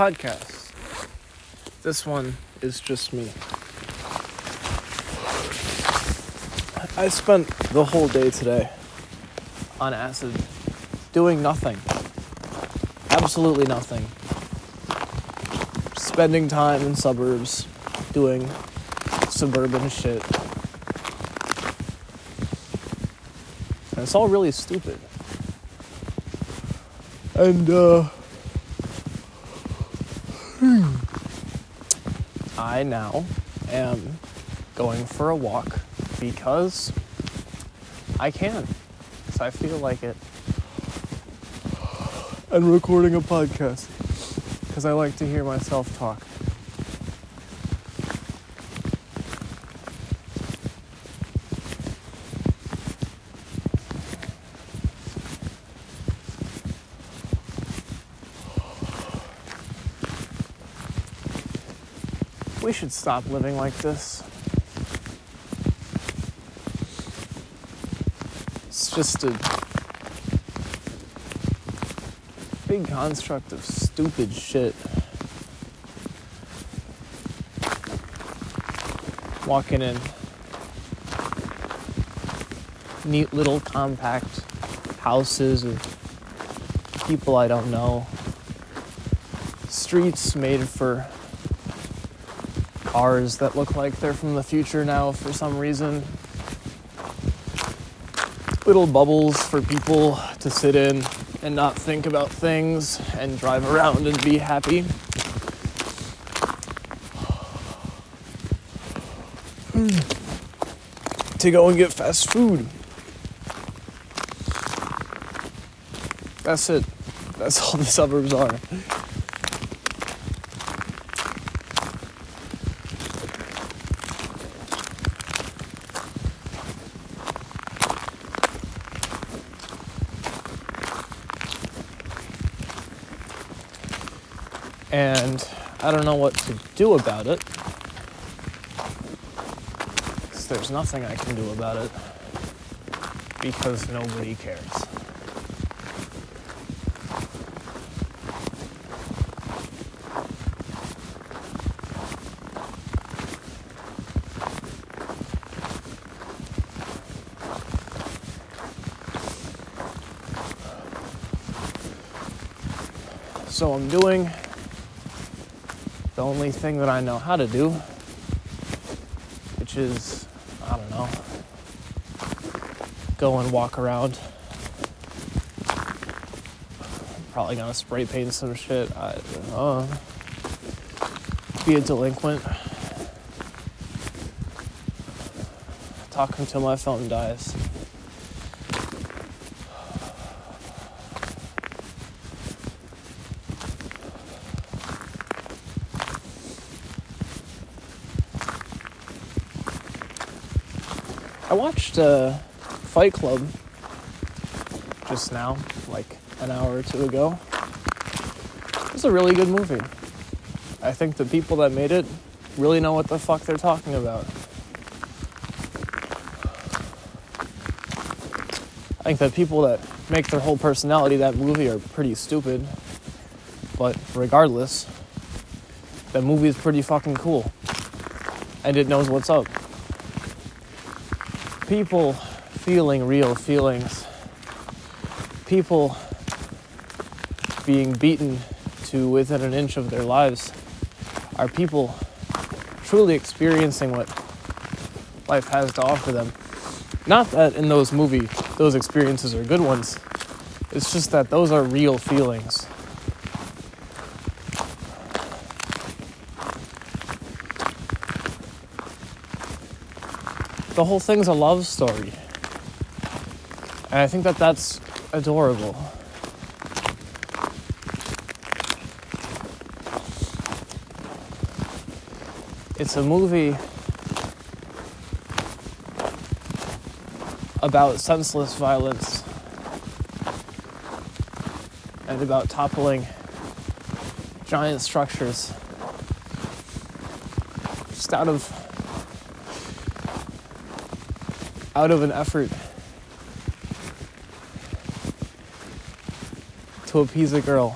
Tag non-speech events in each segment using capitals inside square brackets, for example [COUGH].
podcasts. This one is just me. I spent the whole day today on acid doing nothing. Absolutely nothing. Spending time in suburbs doing suburban shit. And it's all really stupid. And, uh, I now am going for a walk because I can. Because I feel like it. And recording a podcast because I like to hear myself talk. Should stop living like this. It's just a big construct of stupid shit. Walking in neat little compact houses of people I don't know. Streets made for cars that look like they're from the future now for some reason. Little bubbles for people to sit in and not think about things and drive around and be happy. [SIGHS] to go and get fast food. That's it. That's all the [LAUGHS] suburbs are. And I don't know what to do about it. there's nothing I can do about it because nobody cares. So I'm doing only thing that I know how to do, which is, I don't know, go and walk around. Probably gonna spray paint some shit. I don't know. Be a delinquent. Talk until my phone dies. I watched uh, Fight Club just now, like an hour or two ago. It's a really good movie. I think the people that made it really know what the fuck they're talking about. I think the people that make their whole personality that movie are pretty stupid. But regardless, the movie is pretty fucking cool. And it knows what's up people feeling real feelings, people being beaten to within an inch of their lives, are people truly experiencing what life has to offer them. Not that in those movies those experiences are good ones. It's just that those are real feelings. The whole thing's a love story. And I think that that's adorable. It's a movie about senseless violence and about toppling giant structures just out of out of an effort to appease a girl.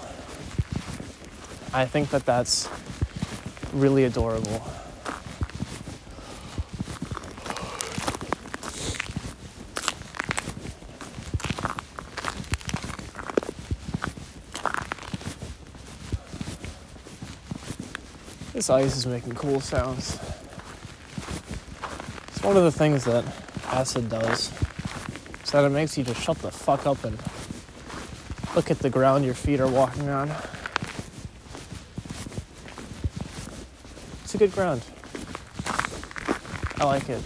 I think that that's really adorable. This ice is making cool sounds. It's one of the things that acid does. Is that it makes you just shut the fuck up and look at the ground your feet are walking on. It's a good ground. I like it.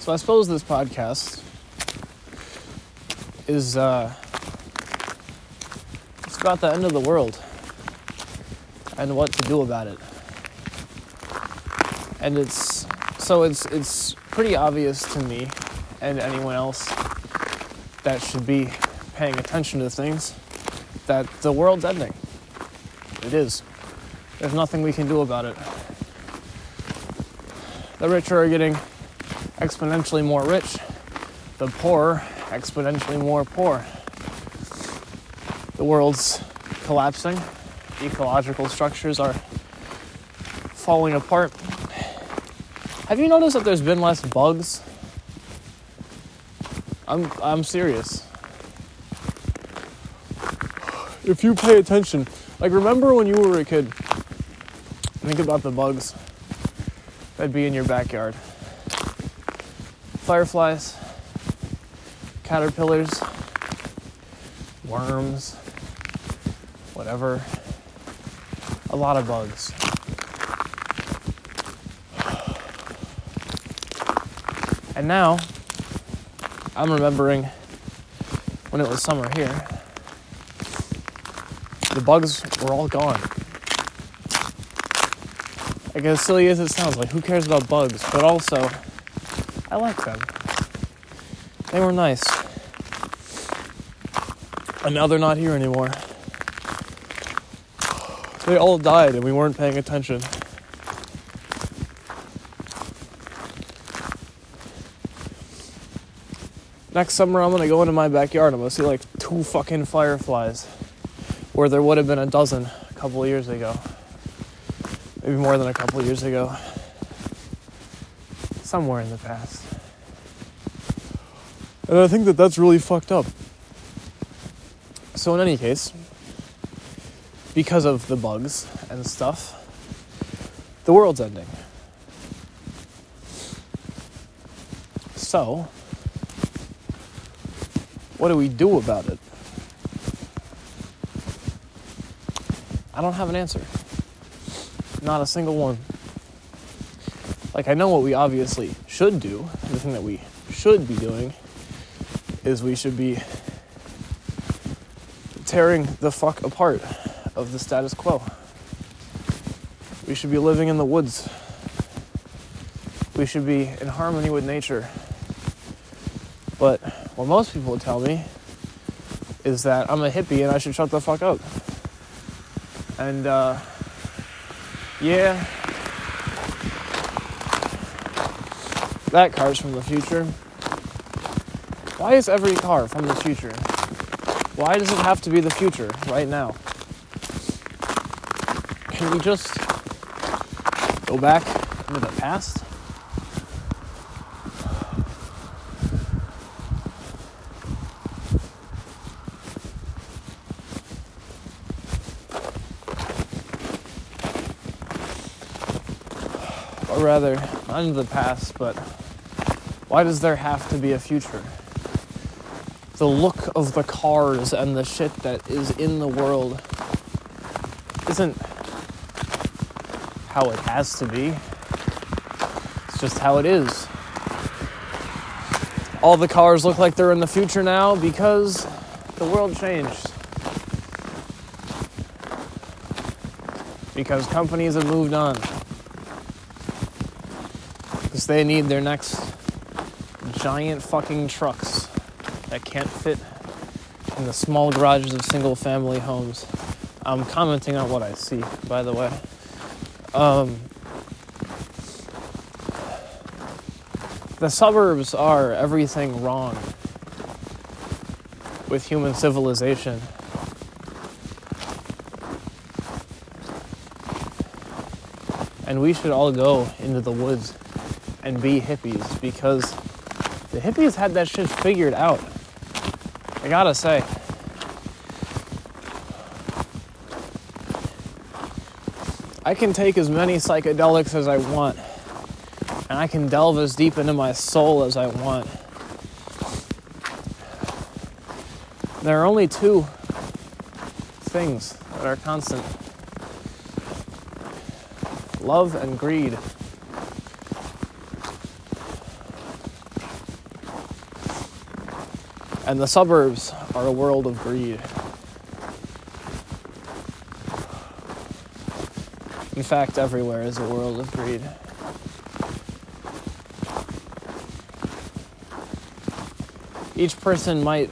So I suppose this podcast is uh, it's about the end of the world and what to do about it. And it's so it's it's pretty obvious to me and anyone else that should be paying attention to things that the world's ending. It is. There's nothing we can do about it. The richer are getting exponentially more rich. The poor exponentially more poor. The world's collapsing, ecological structures are falling apart. Have you noticed that there's been less bugs? I'm I'm serious. If you pay attention, like remember when you were a kid, think about the bugs that'd be in your backyard. Fireflies, caterpillars, worms, whatever. A lot of bugs. And now, I'm remembering when it was summer here, the bugs were all gone. Like, as silly as it sounds, like, who cares about bugs? But also, I like them. They were nice. And now they're not here anymore. They all died and we weren't paying attention. Next summer, I'm gonna go into my backyard. I'm gonna see like two fucking fireflies, where there would have been a dozen a couple years ago. Maybe more than a couple years ago. Somewhere in the past. And I think that that's really fucked up. So, in any case, because of the bugs and stuff, the world's ending. So, what do we do about it? I don't have an answer. Not a single one. Like, I know what we obviously should do, the thing that we should be doing is we should be tearing the fuck apart of the status quo. We should be living in the woods. We should be in harmony with nature. But what most people tell me is that I'm a hippie and I should shut the fuck up. And uh, yeah, that car's from the future. Why is every car from the future? Why does it have to be the future right now? Can we just go back into the past? Or rather, not into the past, but why does there have to be a future? The look of the cars and the shit that is in the world isn't how it has to be. It's just how it is. All the cars look like they're in the future now because the world changed. Because companies have moved on. Because they need their next giant fucking trucks that can't fit in the small garages of single family homes. I'm commenting on what I see, by the way. Um, The suburbs are everything wrong with human civilization. And we should all go into the woods and be hippies because the hippies had that shit figured out. I gotta say. I can take as many psychedelics as I want, and I can delve as deep into my soul as I want. There are only two things that are constant love and greed. And the suburbs are a world of greed. In fact, everywhere is a world of greed. Each person might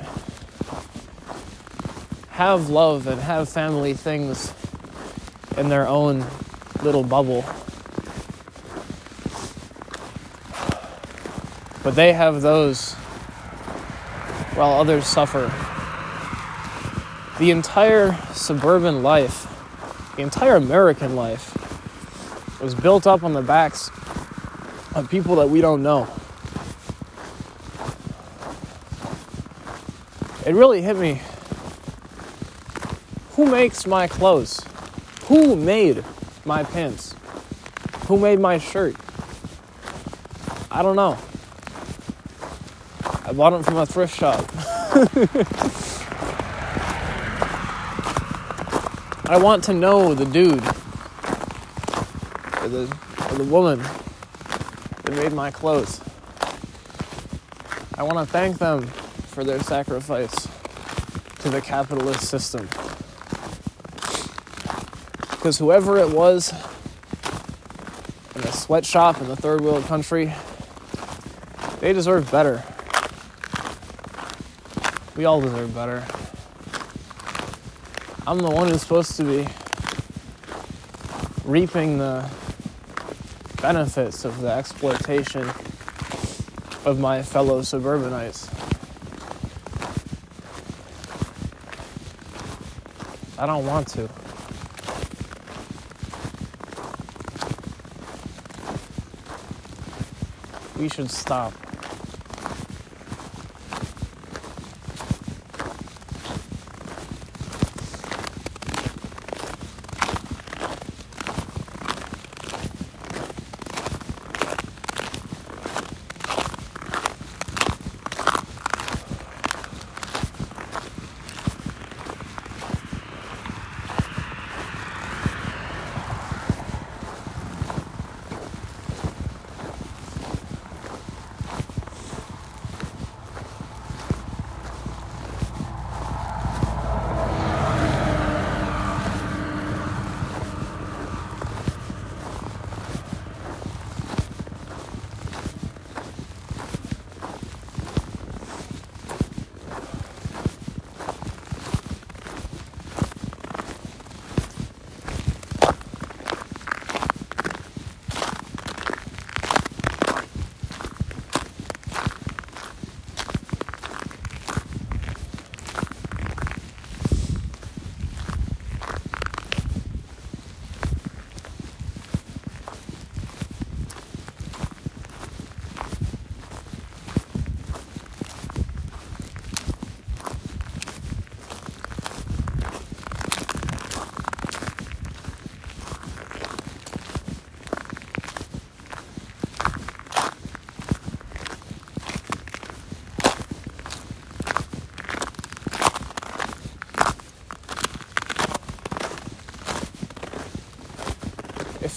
have love and have family things in their own little bubble. But they have those while others suffer. The entire suburban life, the entire American life, was built up on the backs of people that we don't know. It really hit me. Who makes my clothes? Who made my pants? Who made my shirt? I don't know. I bought them from a thrift shop. [LAUGHS] I want to know the dude the, or the woman that made my clothes. I want to thank them for their sacrifice to the capitalist system. Because whoever it was in the sweatshop in the third world country, they deserve better. We all deserve better. I'm the one who's supposed to be reaping the benefits of the exploitation of my fellow suburbanites. I don't want to. We should stop.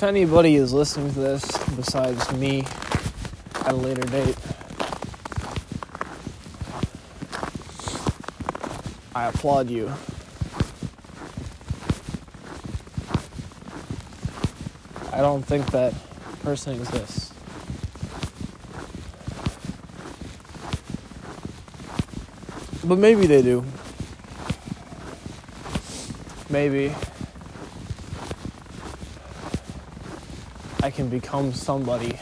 If anybody is listening to this besides me at a later date, I applaud you. I don't think that person exists. But maybe they do. Maybe. I can become somebody.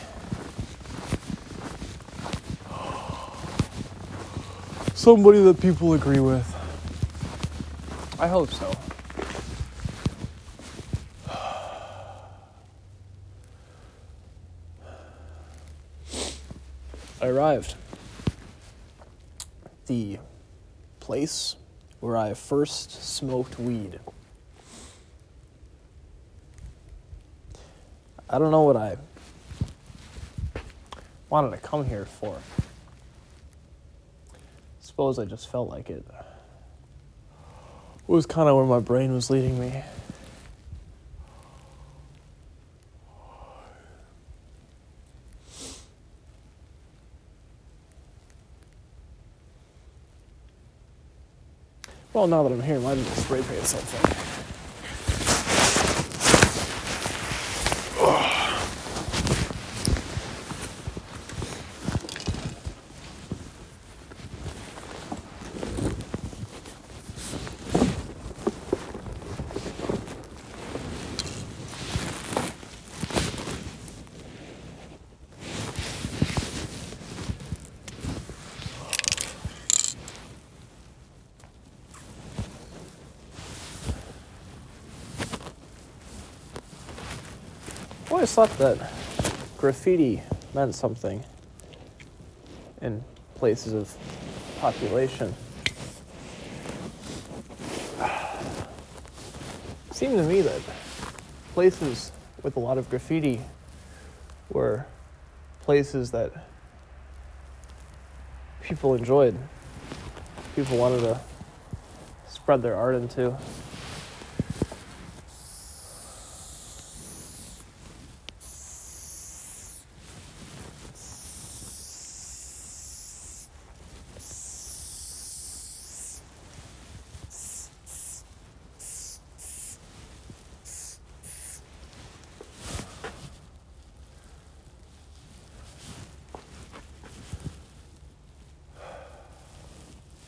Somebody that people agree with. I hope so. I arrived. The place where I first smoked weed. I don't know what I wanted to come here for. Suppose I just felt like it. It was kind of where my brain was leading me. Well, now that I'm here, might as well spray paint something. Thought that graffiti meant something in places of population. It [SIGHS] seemed to me that places with a lot of graffiti were places that people enjoyed. People wanted to spread their art into.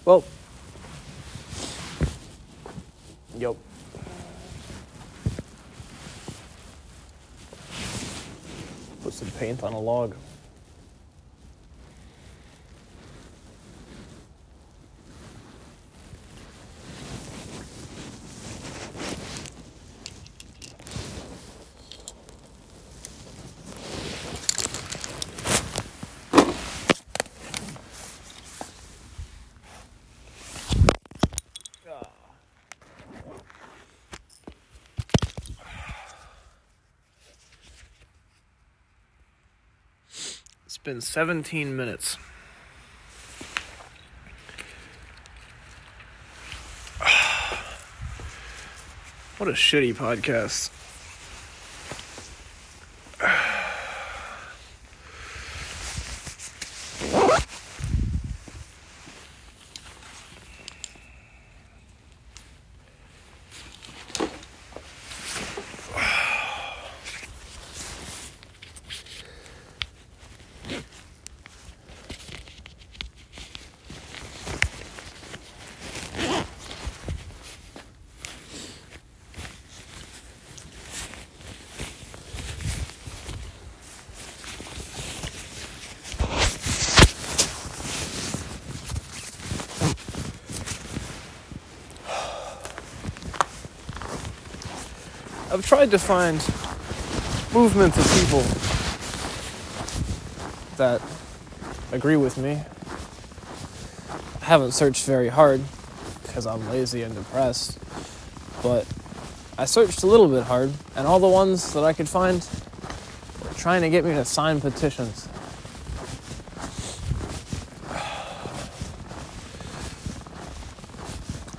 Well, yep. Put some paint on a log. It's been 17 minutes. [SIGHS] What a shitty podcast. Tried to find movements of people that agree with me. I haven't searched very hard because I'm lazy and depressed, but I searched a little bit hard, and all the ones that I could find were trying to get me to sign petitions. [SIGHS]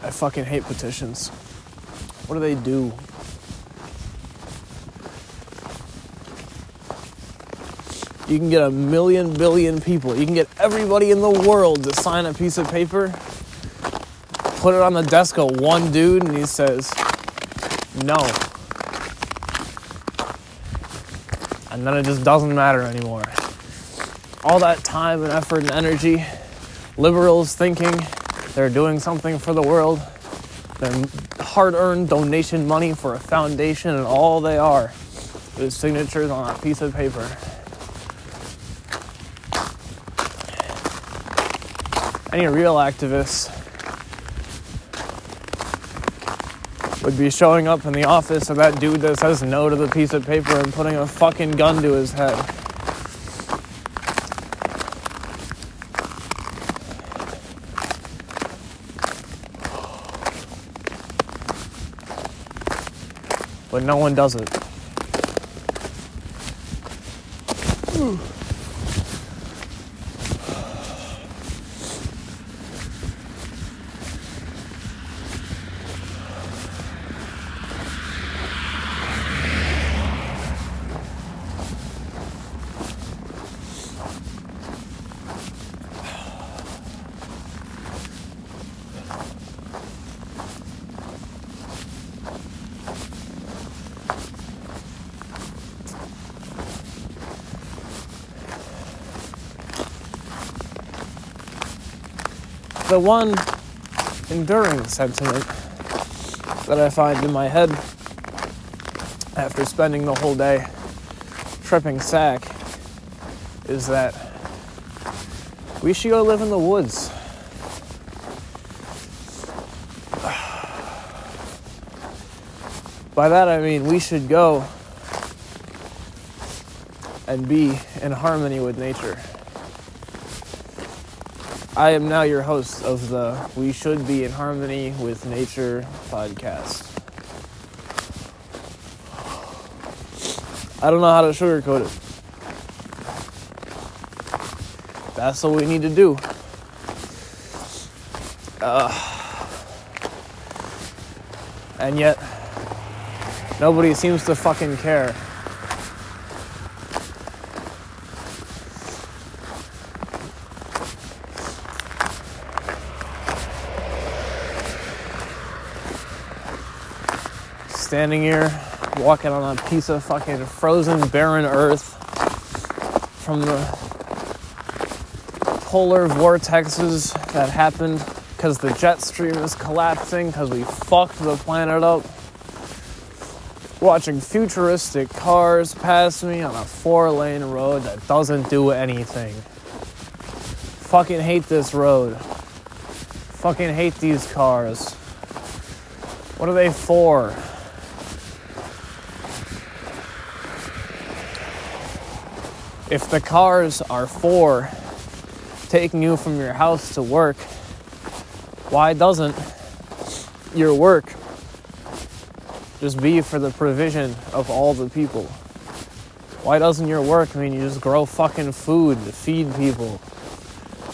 I fucking hate petitions. What do they do? You can get a million billion people. You can get everybody in the world to sign a piece of paper, put it on the desk of one dude, and he says, no. And then it just doesn't matter anymore. All that time and effort and energy, liberals thinking they're doing something for the world, their hard earned donation money for a foundation, and all they are is signatures on a piece of paper. Any real activist would be showing up in the office of that dude that says no to the piece of paper and putting a fucking gun to his head. But no one does it. The one enduring sentiment that I find in my head after spending the whole day tripping sack is that we should go live in the woods. [SIGHS] By that I mean we should go and be in harmony with nature. I am now your host of the We Should Be in Harmony with Nature podcast. I don't know how to sugarcoat it. That's what we need to do. Uh, and yet, nobody seems to fucking care. Standing here walking on a piece of fucking frozen barren earth from the polar vortexes that happened because the jet stream is collapsing because we fucked the planet up. Watching futuristic cars pass me on a four lane road that doesn't do anything. Fucking hate this road. Fucking hate these cars. What are they for? If the cars are for taking you from your house to work, why doesn't your work just be for the provision of all the people? Why doesn't your work mean you just grow fucking food to feed people?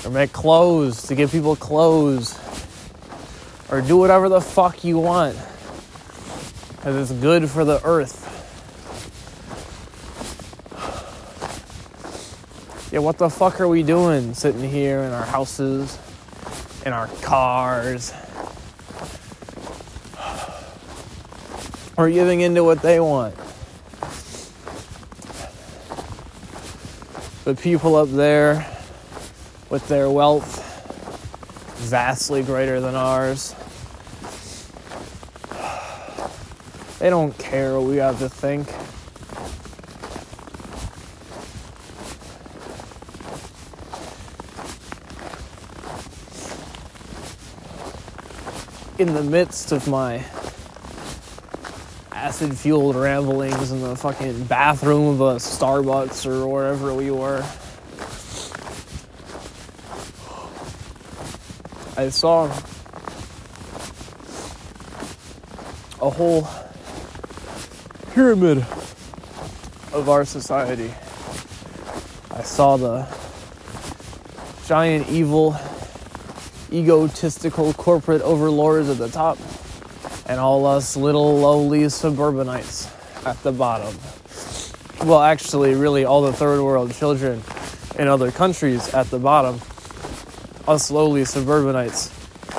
Or make clothes to give people clothes? Or do whatever the fuck you want? Because it's good for the earth. Yeah, what the fuck are we doing sitting here in our houses, in our cars? [SIGHS] We're giving into what they want. The people up there with their wealth vastly greater than ours. [SIGHS] They don't care what we have to think. In the midst of my acid fueled ramblings in the fucking bathroom of a Starbucks or wherever we were. I saw a whole pyramid of our society. I saw the giant evil egotistical corporate overlords at the top, and all us little lowly suburbanites at the bottom. Well, actually, really, all the third world children in other countries at the bottom, us lowly suburbanites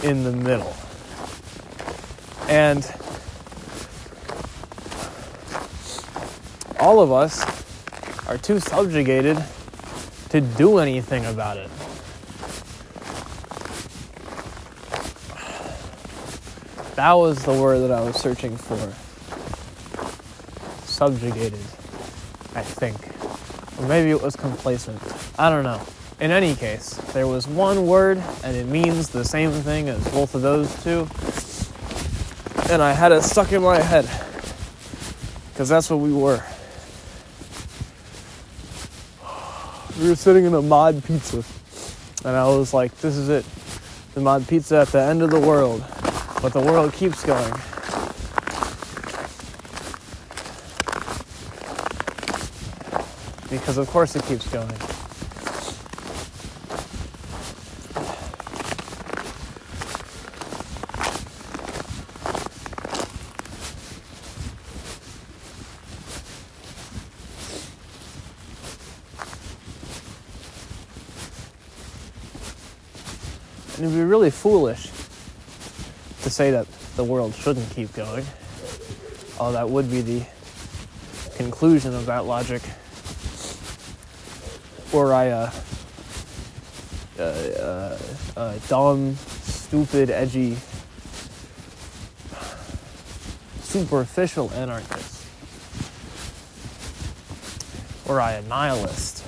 in the middle. And all of us are too subjugated to do anything about it. That was the word that I was searching for. Subjugated, I think. Or maybe it was complacent. I don't know. In any case, there was one word and it means the same thing as both of those two. And I had it stuck in my head. Because that's what we were. We were sitting in a mod pizza. And I was like, this is it. The mod pizza at the end of the world. But the world keeps going. Because of course it keeps going. And it'd be really foolish say that the world shouldn't keep going. Oh, that would be the conclusion of that logic. Or I, uh, uh, uh, dumb, stupid, edgy, superficial anarchist. Or I, a nihilist.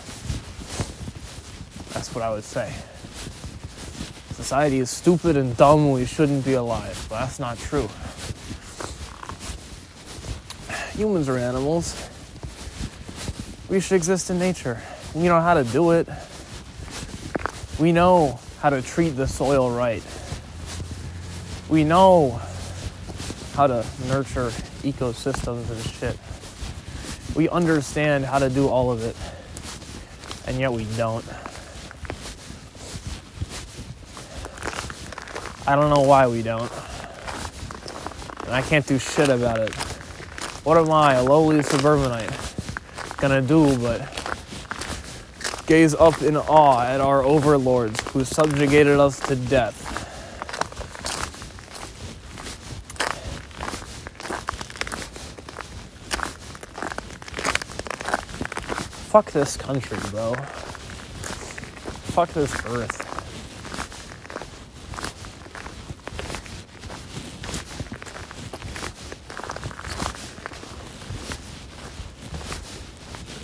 That's what I would say. Society is stupid and dumb, we shouldn't be alive. But that's not true. Humans are animals. We should exist in nature. We know how to do it. We know how to treat the soil right. We know how to nurture ecosystems and shit. We understand how to do all of it. And yet we don't. I don't know why we don't. And I can't do shit about it. What am I, a lowly suburbanite, gonna do but gaze up in awe at our overlords who subjugated us to death? Fuck this country, bro. Fuck this earth.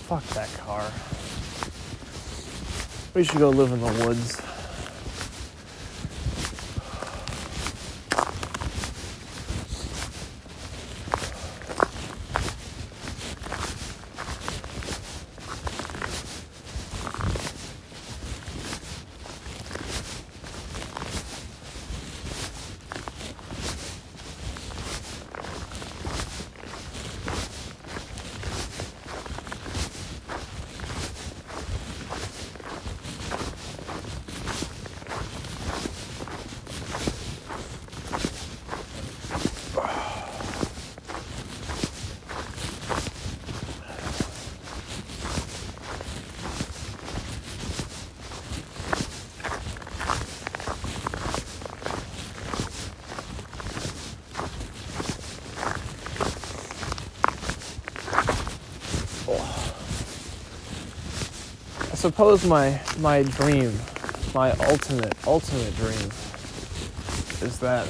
Fuck that car. We should go live in the woods. I suppose my my dream, my ultimate ultimate dream, is that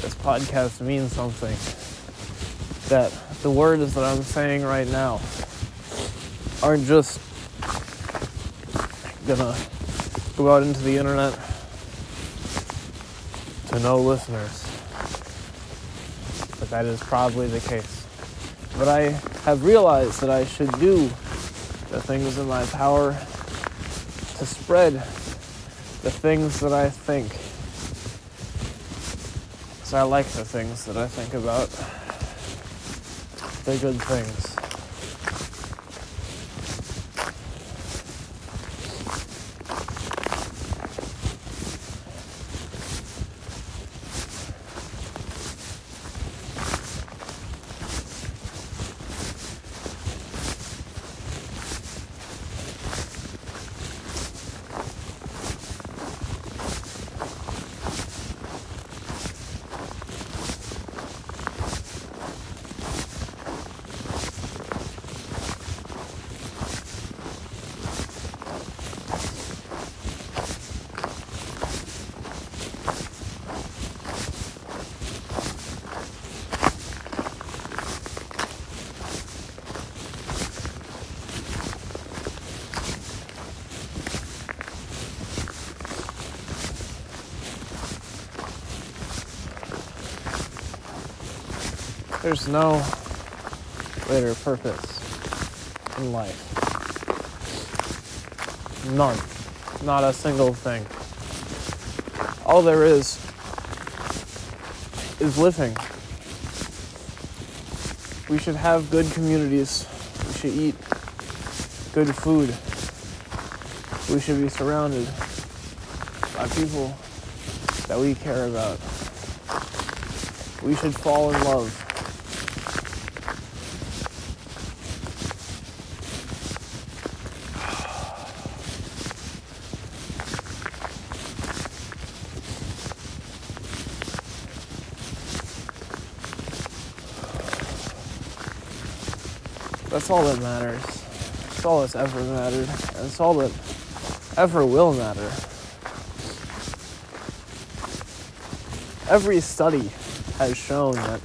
this podcast means something. That the words that I'm saying right now aren't just gonna go out into the internet to no listeners. But that is probably the case. But I have realized that I should do the things in my power to spread the things that I think. Because I like the things that I think about. They're good things. No greater purpose in life. None. Not a single thing. All there is is living. We should have good communities. We should eat good food. We should be surrounded by people that we care about. We should fall in love. That's all that matters. That's all that's ever mattered. And it's all that ever will matter. Every study has shown that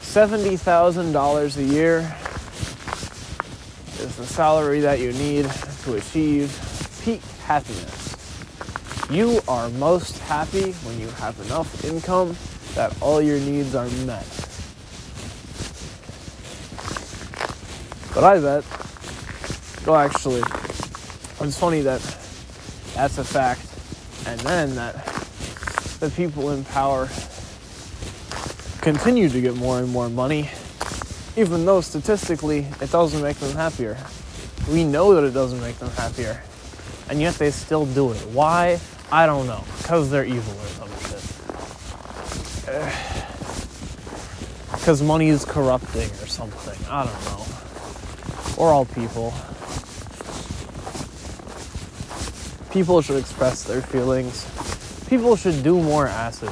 $70,000 a year is the salary that you need to achieve peak happiness. You are most happy when you have enough income that all your needs are met. But I bet, well, actually, it's funny that that's a fact, and then that the people in power continue to get more and more money, even though statistically it doesn't make them happier. We know that it doesn't make them happier, and yet they still do it. Why? I don't know. Because they're evil or some shit. [SIGHS] Because money is corrupting or something. I don't know. Or all people. People should express their feelings. People should do more acid.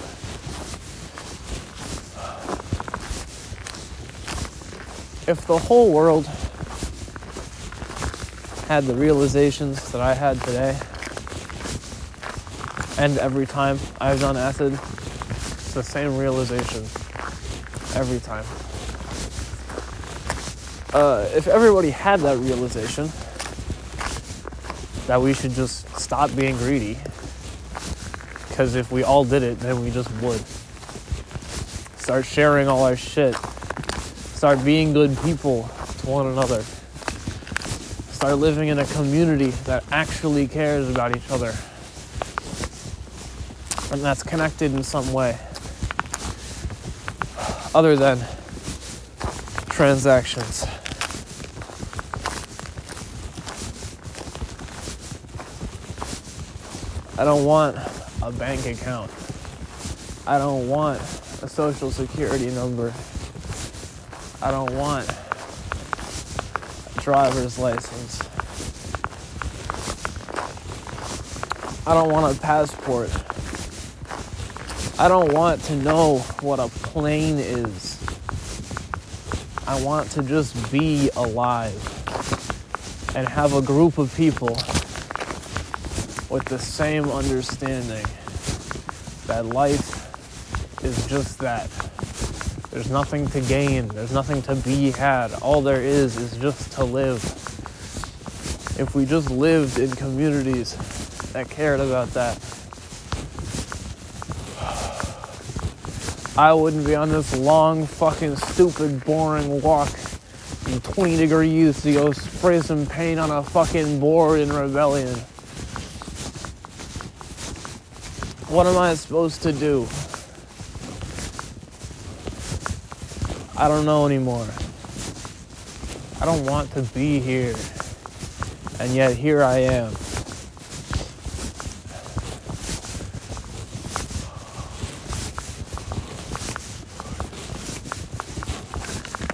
If the whole world had the realizations that I had today, and every time I've done acid, it's the same realization every time. Uh, if everybody had that realization that we should just stop being greedy, because if we all did it, then we just would. Start sharing all our shit. Start being good people to one another. Start living in a community that actually cares about each other. And that's connected in some way. Other than transactions. I don't want a bank account. I don't want a social security number. I don't want a driver's license. I don't want a passport. I don't want to know what a plane is. I want to just be alive and have a group of people with the same understanding that life is just that. There's nothing to gain, there's nothing to be had. All there is is just to live. If we just lived in communities that cared about that, I wouldn't be on this long, fucking, stupid, boring walk in 20 degrees to go spray some paint on a fucking board in rebellion. What am I supposed to do? I don't know anymore. I don't want to be here. And yet here I am.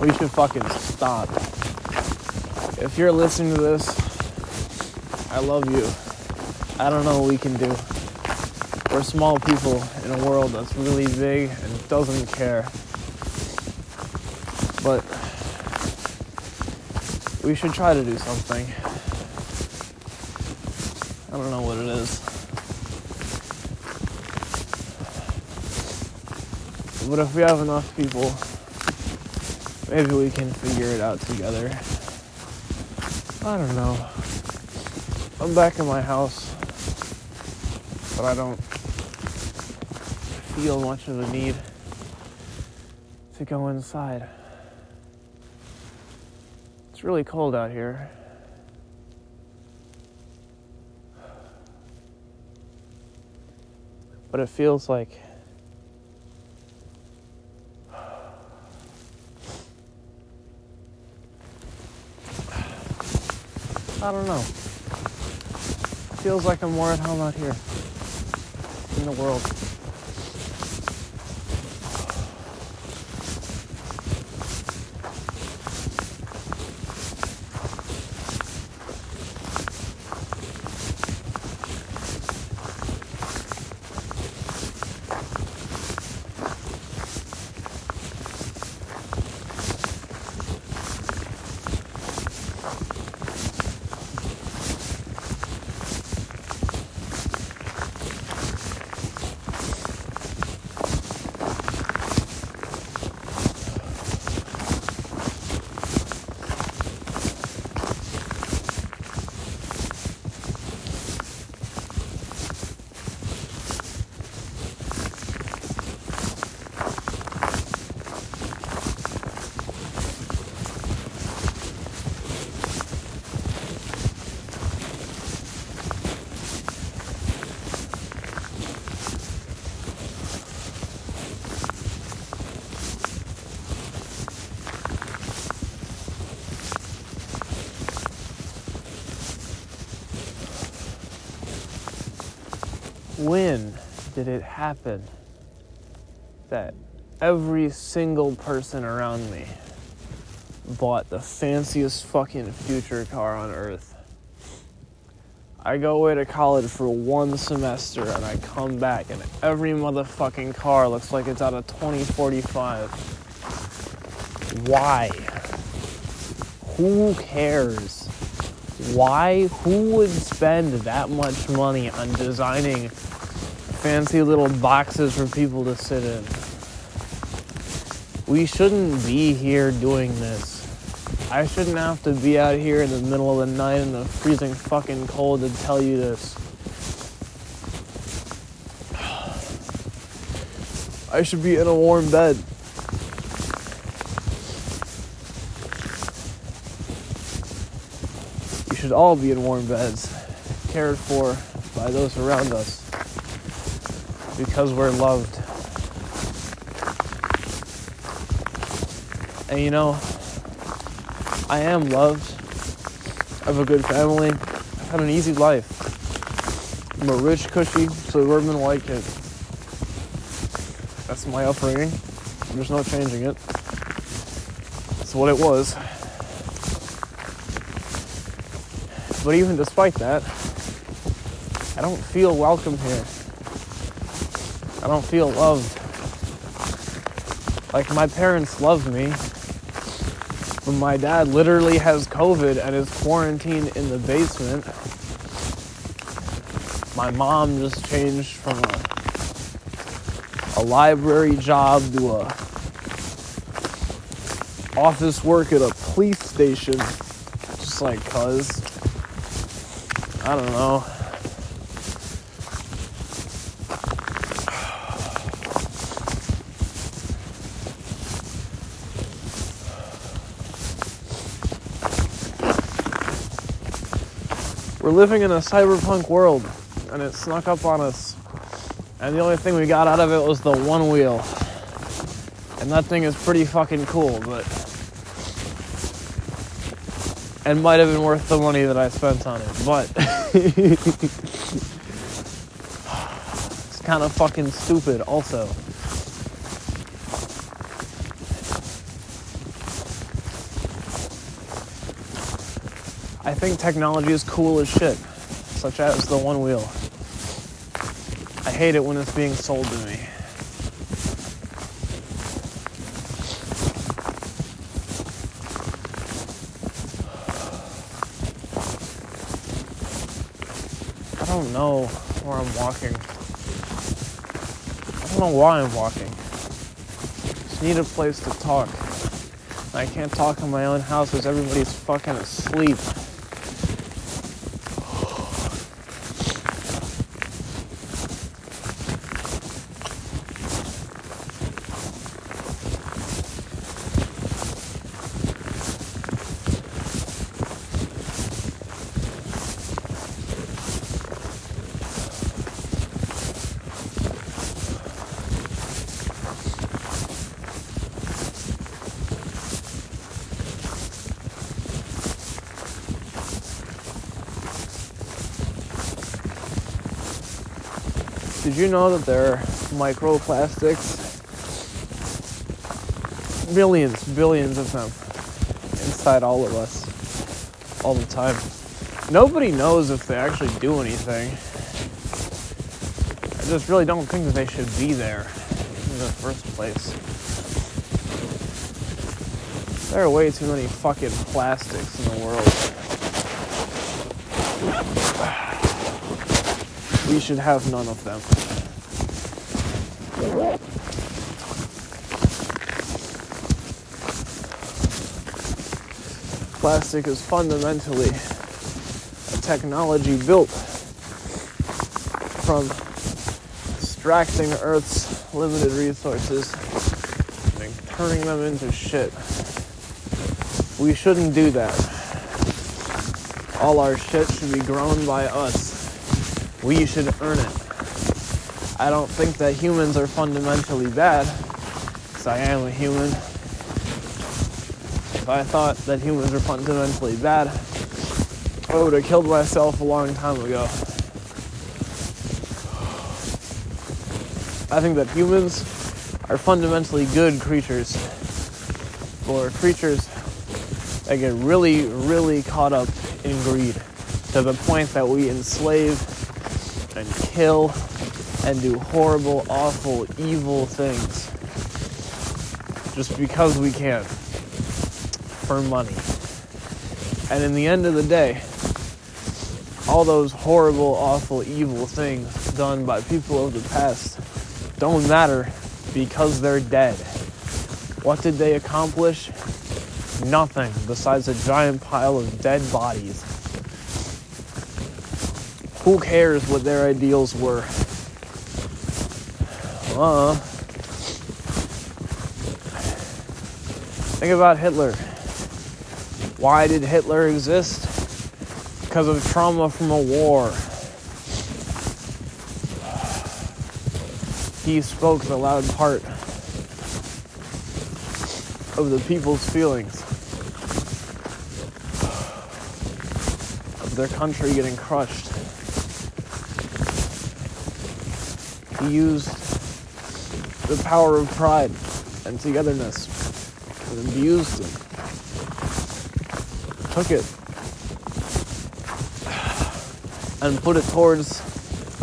We should fucking stop. If you're listening to this, I love you. I don't know what we can do. We're small people in a world that's really big and doesn't care. But we should try to do something. I don't know what it is. But if we have enough people, maybe we can figure it out together. I don't know. I'm back in my house, but I don't feel much of a need to go inside. It's really cold out here. But it feels like I don't know. Feels like I'm more at home out here in the world. when did it happen that every single person around me bought the fanciest fucking future car on earth? I go away to college for one semester and I come back and every motherfucking car looks like it's out of 2045. Why? Who cares? Why? Who would spend that much money on designing fancy little boxes for people to sit in. We shouldn't be here doing this. I shouldn't have to be out here in the middle of the night in the freezing fucking cold to tell you this. [SIGHS] I should be in a warm bed. You should all be in warm beds, cared for by those around us because we're loved. And you know, I am loved. I have a good family. I've had an easy life. I'm a rich, cushy, suburban white kid. That's my upbringing. There's no changing it. That's what it was. But even despite that, I don't feel welcome here. I don't feel loved. Like my parents love me, but my dad literally has COVID and is quarantined in the basement. My mom just changed from a, a library job to a office work at a police station. Just like cuz. I don't know. We're living in a cyberpunk world, and it snuck up on us. And the only thing we got out of it was the Onewheel. And that thing is pretty fucking cool, but. And might have been worth the money that I spent on it, but. [LAUGHS] it's kind of fucking stupid, also. I think technology is cool as shit, such as the Onewheel. I hate it when it's being sold to me. I don't know where I'm walking. I don't know why I'm walking. Just need a place to talk. I can't talk in my own house because everybody's fucking asleep. You know that there are microplastics? Billions, billions of them inside all of us all the time. Nobody knows if they actually do anything. I just really don't think that they should be there in the first place. There are way too many fucking plastics in the world. We should have none of them. Plastic is fundamentally a technology built from extracting Earth's limited resources and turning them into shit. We shouldn't do that. All our shit should be grown by us. We should earn it. I don't think that humans are fundamentally bad, because I am a human. If I thought that humans are fundamentally bad, I would have killed myself a long time ago. I think that humans are fundamentally good creatures, or creatures that get really, really caught up in greed to the point that we enslave kill and do horrible, awful, evil things just because we can for money. And in the end of the day, all those horrible, awful, evil things done by people of the past don't matter because they're dead. What did they accomplish? Nothing besides a giant pile of dead bodies. Who cares what their ideals were? Uh, think about Hitler. Why did Hitler exist? Because of trauma from a war. He spoke the loud part of the people's feelings. Of their country getting crushed. He used the power of pride and togetherness and abused it. Took it and put it towards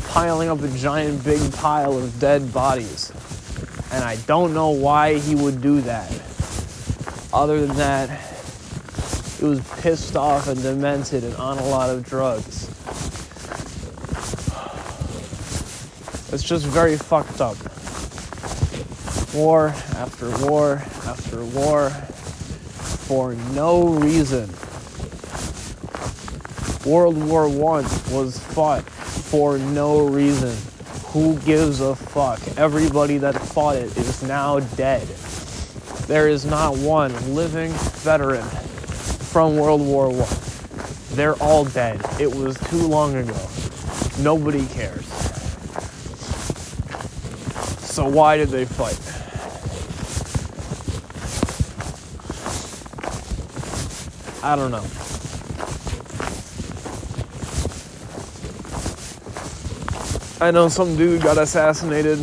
piling up a giant big pile of dead bodies. And I don't know why he would do that. Other than that, he was pissed off and demented and on a lot of drugs. It's just very fucked up. War after war after war for no reason. World War One was fought for no reason. Who gives a fuck? Everybody that fought it is now dead. There is not one living veteran from World War One. They're all dead. It was too long ago. Nobody cares. So why did they fight? I don't know. I know some dude got assassinated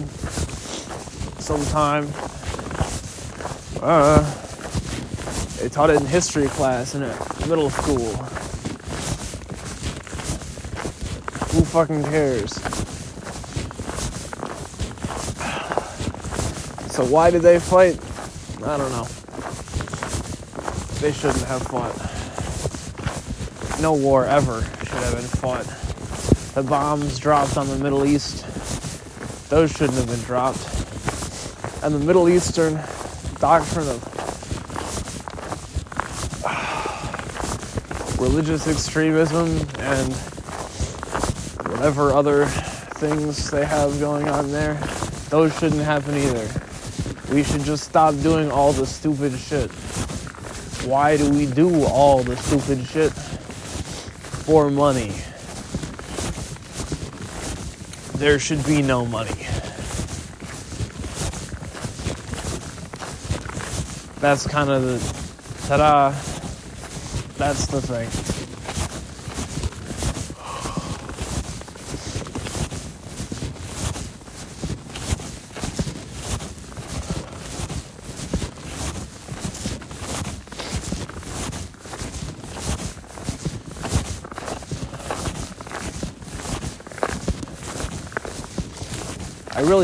sometime. Uh, they taught it in history class in middle school. Who fucking cares? So why did they fight? I don't know. They shouldn't have fought. No war ever should have been fought. The bombs dropped on the Middle East, those shouldn't have been dropped. And the Middle Eastern doctrine of [SIGHS] religious extremism and whatever other things they have going on there, those shouldn't happen either. We should just stop doing all the stupid shit. Why do we do all the stupid shit? For money. There should be no money. That's kind of the ta da. That's the thing.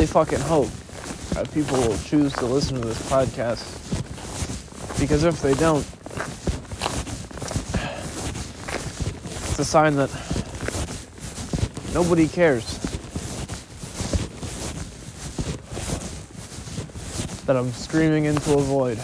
Fucking hope that people will choose to listen to this podcast. Because if they don't, it's a sign that nobody cares. That I'm screaming into a void.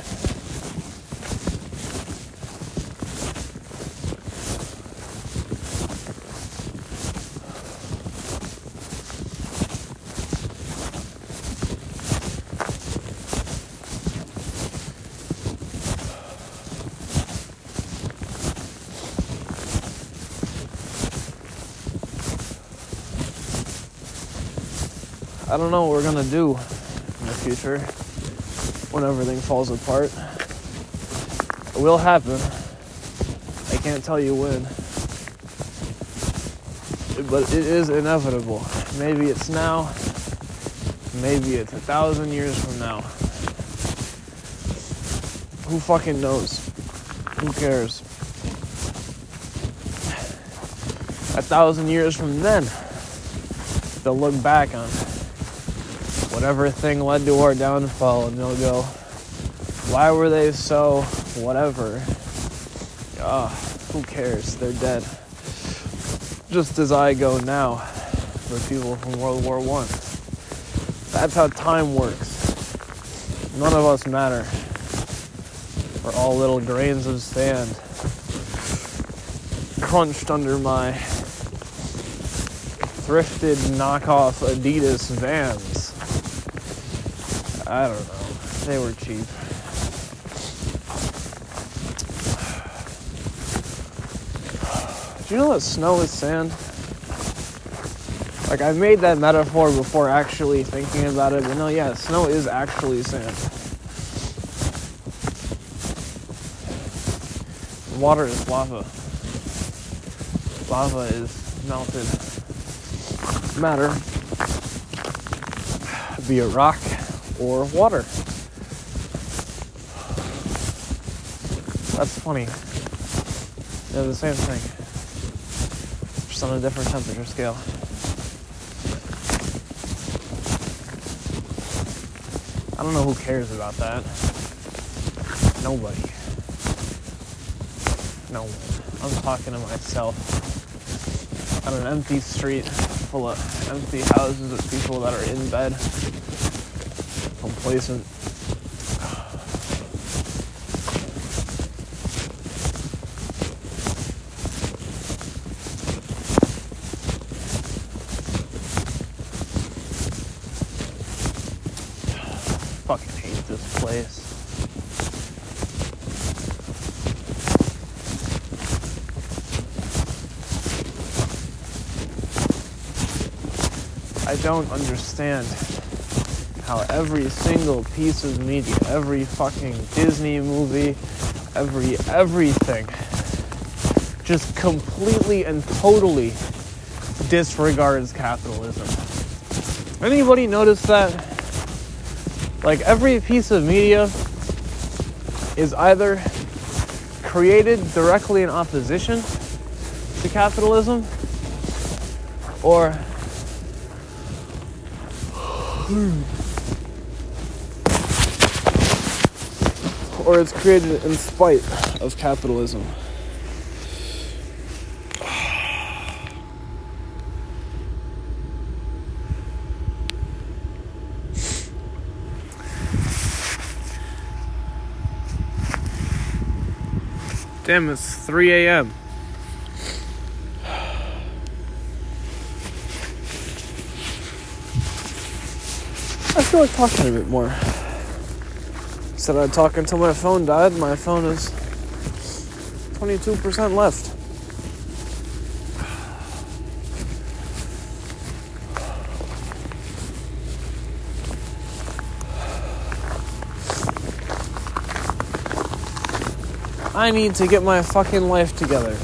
I don't know what we're gonna do in the future when everything falls apart. It will happen. I can't tell you when. But it is inevitable. Maybe it's now, maybe it's a thousand years from now. Who fucking knows? Who cares? A thousand years from then, they'll look back on whatever thing led to our downfall, and they'll go, why were they so whatever? Ah, who cares? They're dead. Just as I go now for people from World War One. That's how time works. None of us matter. We're all little grains of sand crunched under my thrifted knockoff Adidas vans. I don't know. They were cheap. Do you know that snow is sand? Like I made that metaphor before actually thinking about it, but no, yeah, snow is actually sand. Water is lava. Lava is melted matter Be a rock or water. That's funny. They're the same thing, just on a different temperature scale. I don't know who cares about that. Nobody. No one. I'm talking to myself on an empty street full of empty houses of people that are in bed, complacent. Fucking hate this place. I don't understand how every single piece of media, every fucking Disney movie, every everything just completely and totally disregards capitalism. Anybody notice that? Like every piece of media is either created directly in opposition to capitalism or or it's created in spite of capitalism. Damn, it's 3 a.m. I feel like talking a bit more. Said I'd talk until my phone died. My phone is 22% left. I need to get my fucking life together.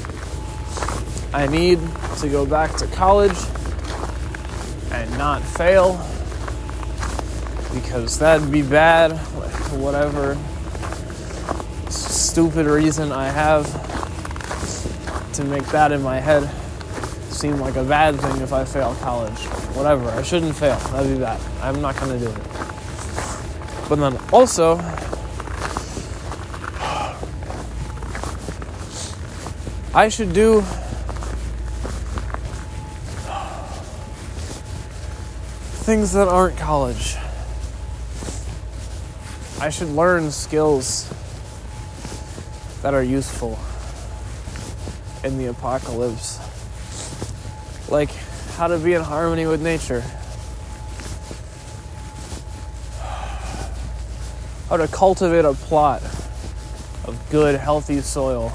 I need to go back to college and not fail because that'd be bad whatever stupid reason I have to make that in my head seem like a bad thing if I fail college. Whatever, I shouldn't fail. That'd be bad. I'm not gonna do it. But then also, I should do things that aren't college. I should learn skills that are useful in the apocalypse. Like how to be in harmony with nature. How to cultivate a plot of good, healthy soil.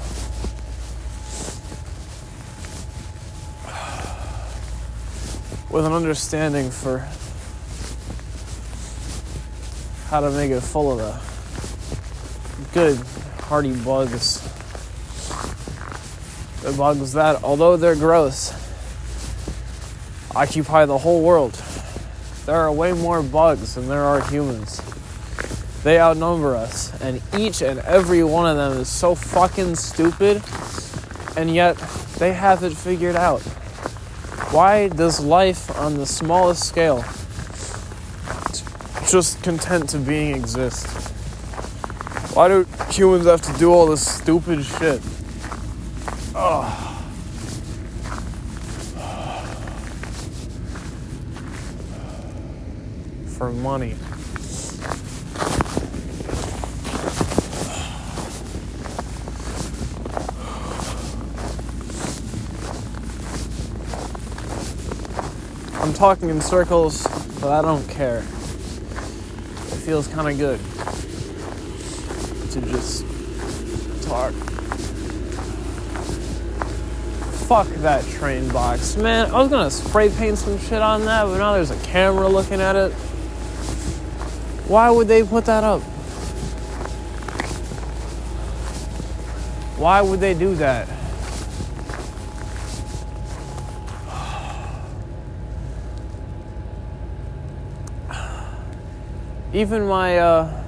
With an understanding for how to make it full of the good, hardy bugs. The bugs that, although they're gross, occupy the whole world. There are way more bugs than there are humans. They outnumber us, and each and every one of them is so fucking stupid, and yet they have it figured out. Why does life on the smallest scale just content to being exist? Why do humans have to do all this stupid shit? Ugh. For money. I'm talking in circles, but I don't care. Feels kind of good to just talk. Fuck that train box. Man, I was gonna spray paint some shit on that, but now there's a camera looking at it. Why would they put that up? Why would they do that? Even my uh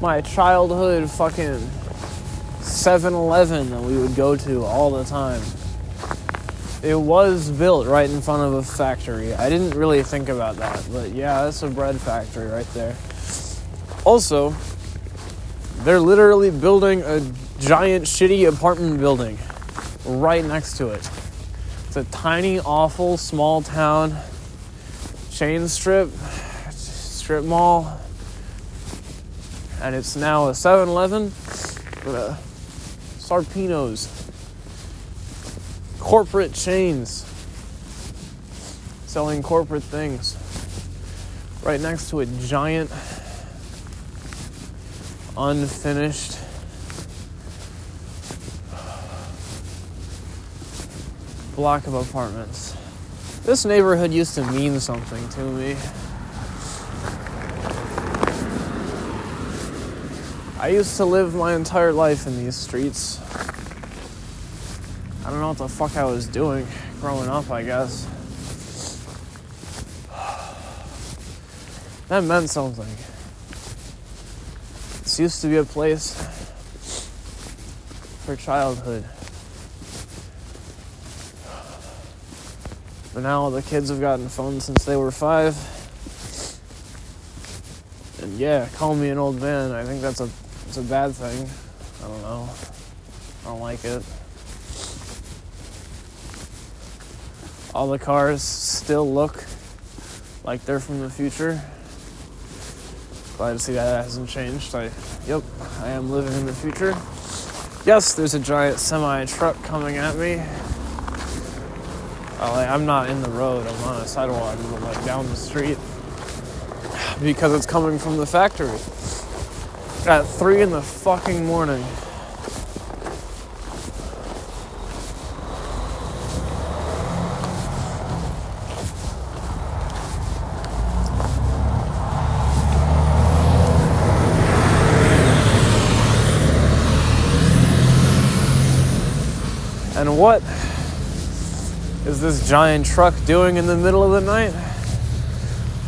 my childhood fucking 7-Eleven that we would go to all the time. It was built right in front of a factory. I didn't really think about that, but yeah, that's a bread factory right there. Also, they're literally building a giant shitty apartment building right next to it. It's a tiny, awful, small town chain strip, strip mall, and it's now a 7 Eleven with a Sarpino's corporate chains selling corporate things right next to a giant unfinished block of apartments. This neighborhood used to mean something to me. I used to live my entire life in these streets. I don't know what the fuck I was doing growing up, I guess. [SIGHS] That meant something. This used to be a place for childhood. But now the kids have gotten phones since they were five. And yeah, call me an old man. I think that's a it's a bad thing. I don't know. I don't like it. All the cars still look like they're from the future. Glad to see that hasn't changed. I, yep, I am living in the future. Yes, there's a giant semi truck coming at me. Uh, like, I'm not in the road. I'm on a sidewalk, but like down the street because it's coming from the factory at three in the fucking morning. And what is this giant truck doing in the middle of the night?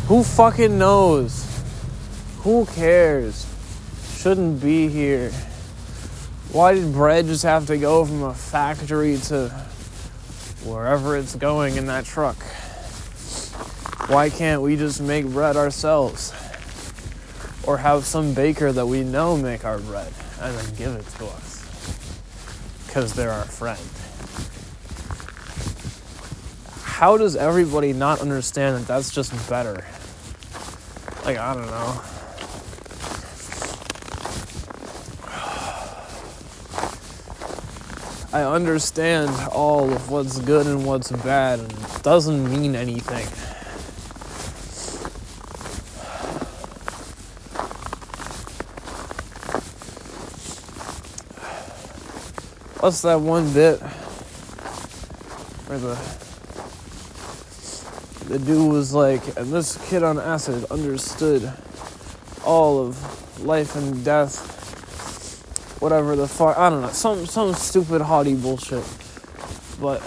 Who fucking knows? Who cares? shouldn't be here. Why did bread just have to go from a factory to wherever it's going in that truck? Why can't we just make bread ourselves? Or have some baker that we know make our bread and then give it to us? Because they're our friend. How does everybody not understand that that's just better? Like, I don't know. I understand all of what's good and what's bad, and it doesn't mean anything. What's that one bit where the the dude was like, and this kid on acid understood all of life and death, whatever the fuck. I don't know, some some stupid haughty bullshit. But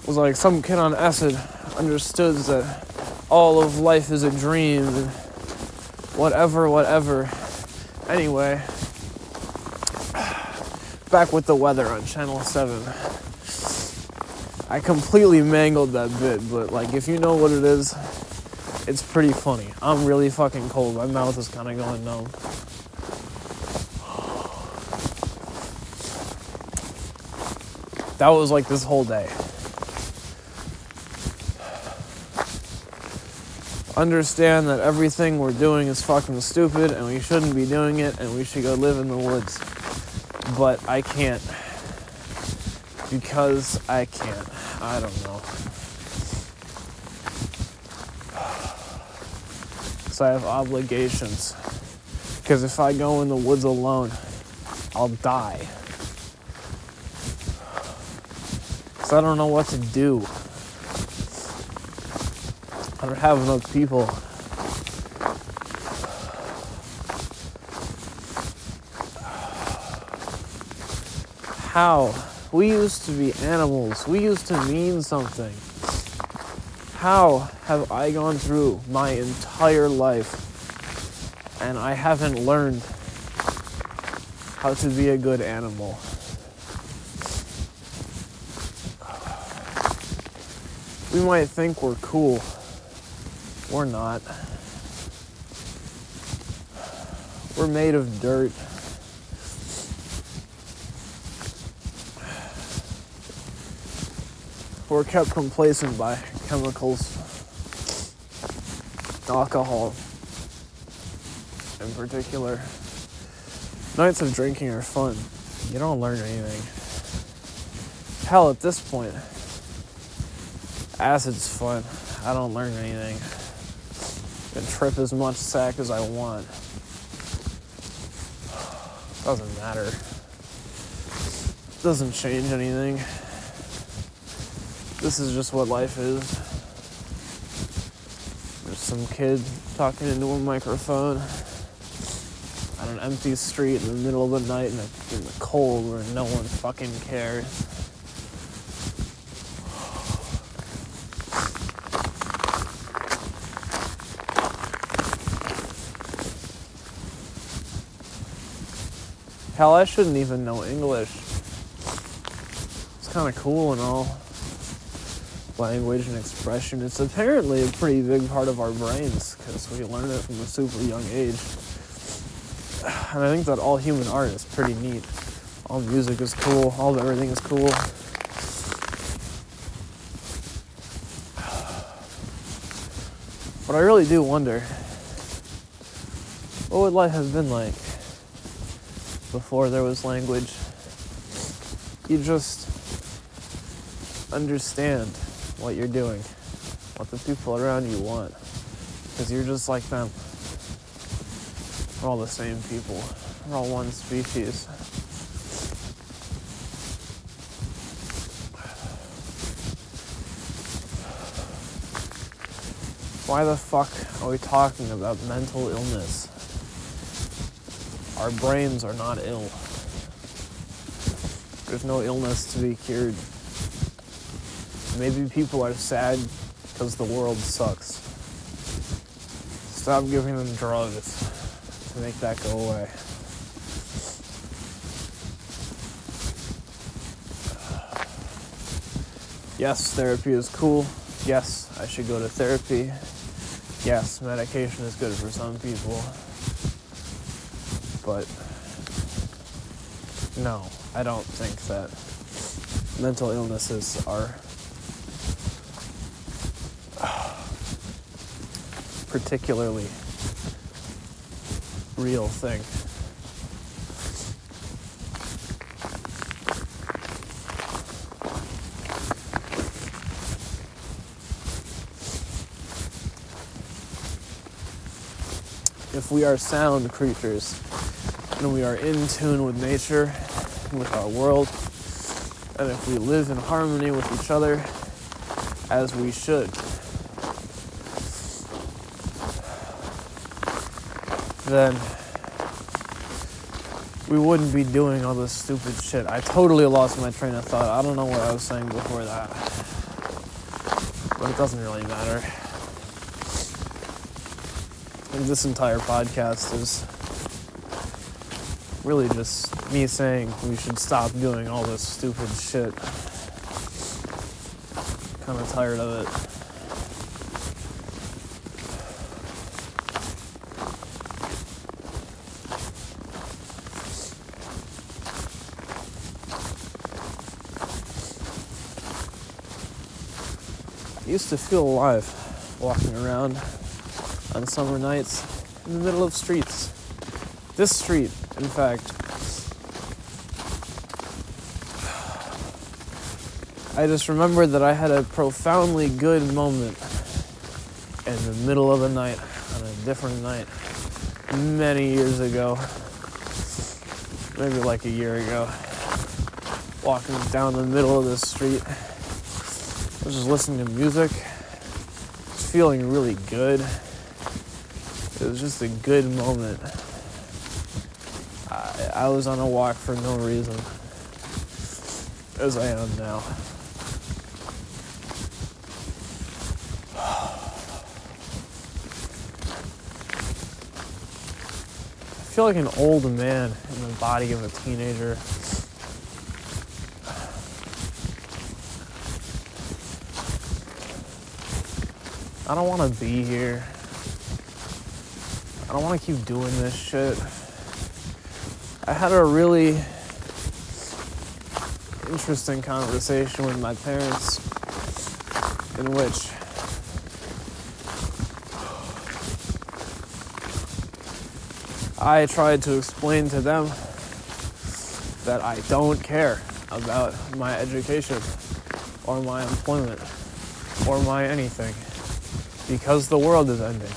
it was like some kid on acid understood that all of life is a dream and whatever, whatever. Anyway, [SIGHS] back with the weather on Channel 7. I completely mangled that bit, but like if you know what it is, it's pretty funny. I'm really fucking cold. My mouth is kind of going numb. That was like this whole day. Understand that everything we're doing is fucking stupid and we shouldn't be doing it and we should go live in the woods. But I can't. Because I can't. I don't know. So I have obligations. Because if I go in the woods alone, I'll die. So I don't know what to do. I don't have enough people. How? We used to be animals. We used to mean something. How have I gone through my entire life and I haven't learned how to be a good animal? We might think we're cool. We're not. We're made of dirt. We're kept complacent by chemicals, alcohol in particular. Nights of drinking are fun. You don't learn anything. Hell, at this point, acid's fun. I don't learn anything. I Can trip as much sack as I want. [SIGHS] Doesn't matter. Doesn't change anything. This is just what life is. There's some kid talking into a microphone on an empty street in the middle of the night in the, in the cold where no one fucking cares. Hell, I shouldn't even know English. It's kind of cool and all. Language and expression. It's apparently a pretty big part of our brains because we learn it from a super young age. And I think that all human art is pretty neat. All music is cool. All everything is cool. But I really do wonder what would life have been like before there was language? You just understand what you're doing, what the people around you want, because you're just like them. We're all the same people. We're all one species. Why the fuck are we talking about mental illness? Our brains are not ill. There's no illness to be cured. Maybe people are sad because the world sucks. Stop giving them drugs to make that go away. Yes, therapy is cool. Yes, I should go to therapy. Yes, medication is good for some people. But no, I don't think that mental illnesses are particularly real thing. If we are sound creatures and we are in tune with nature, with our world, and if we live in harmony with each other as we should, then we wouldn't be doing all this stupid shit. I totally lost my train of thought. I don't know what I was saying before that. But it doesn't really matter. And this entire podcast is really just me saying we should stop doing all this stupid shit. Kind of tired of it. Used to feel alive walking around on summer nights in the middle of streets. This street, in fact, [SIGHS] I just remember that I had a profoundly good moment in the middle of the night on a different night many years ago, maybe like a year ago, walking down the middle of the street I was just listening to music, just feeling really good. It was just a good moment. I, I was on a walk for no reason, as I am now. I feel like an old man in the body of a teenager. I don't want to be here. I don't want to keep doing this shit. I had a really interesting conversation with my parents in which I tried to explain to them that I don't care about my education or my employment or my anything because the world is ending.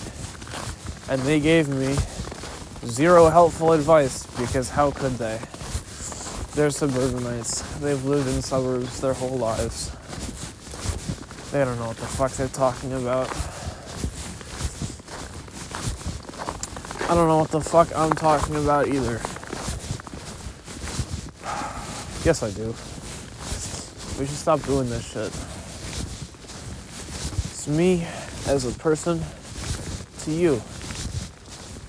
And they gave me zero helpful advice because how could they? They're suburbanites. They've lived in suburbs their whole lives. They don't know what the fuck they're talking about. I don't know what the fuck I'm talking about either. Yes, I do. We should stop doing this shit. It's me as a person to you,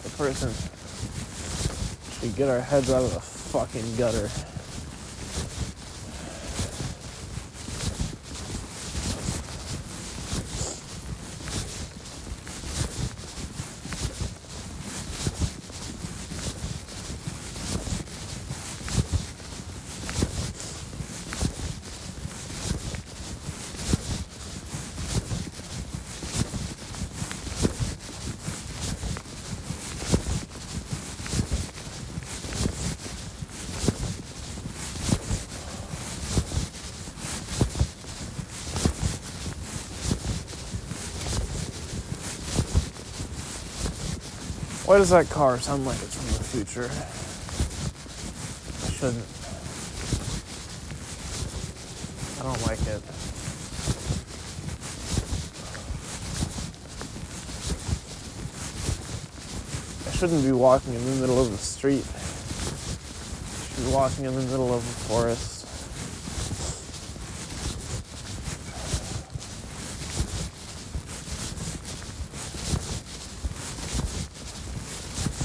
the person. We get our heads out of the fucking gutter. Why does that car sound like it's from the future? I shouldn't. I don't like it. I shouldn't be walking in the middle of the street. I should be walking in the middle of a forest.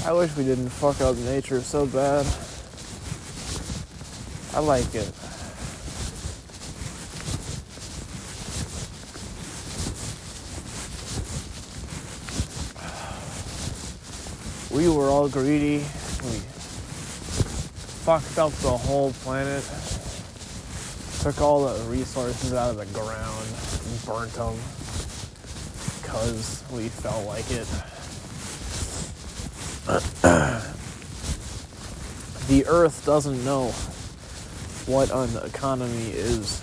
I wish we didn't fuck up nature so bad. I like it. We were all greedy. We fucked up the whole planet. Took all the resources out of the ground, burnt them, because we felt like it. [CLEARS THROAT] the earth doesn't know what an economy is.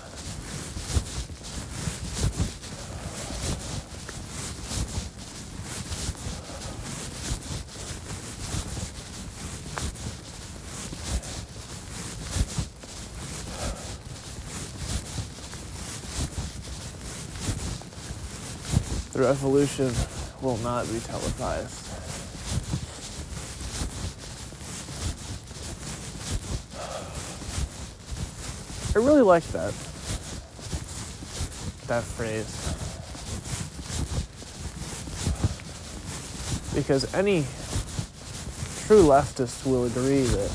The revolution will not be televised. I really like that. That phrase. Because any true leftist will agree that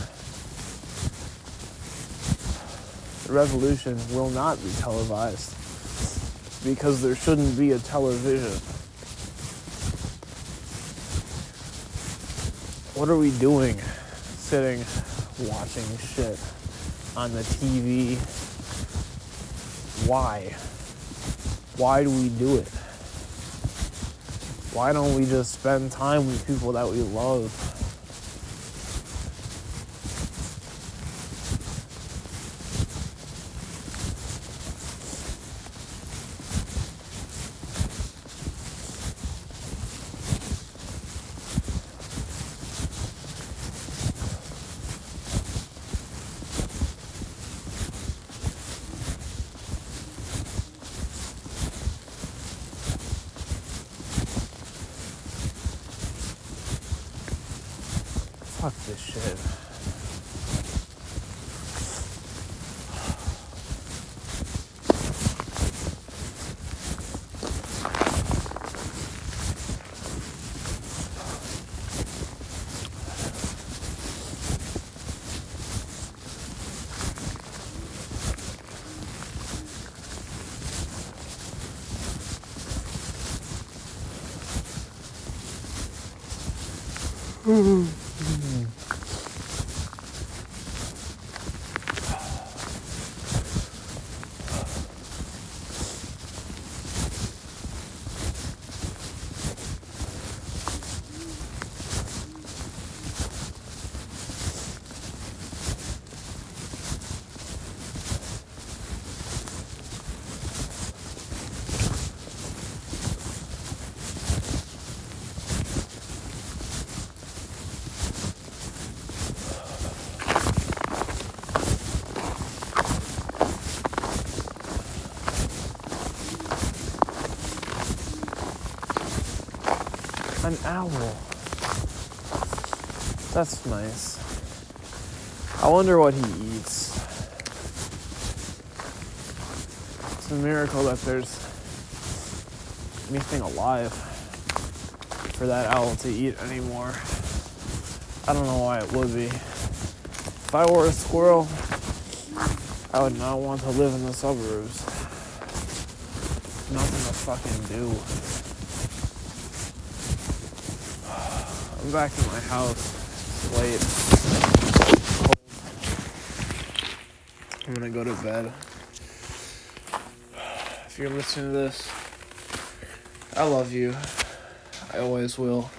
the revolution will not be televised because there shouldn't be a television. What are we doing sitting watching shit? On the TV. Why? Why do we do it? Why don't we just spend time with people that we love? Fuck this. Owl. That's nice. I wonder what he eats. It's a miracle that there's anything alive for that owl to eat anymore. I don't know why it would be. If I were a squirrel, I would not want to live in the suburbs. Nothing to fucking do. I'm back in my house. It's late. I'm gonna go to bed. If you're listening to this, I love you. I always will.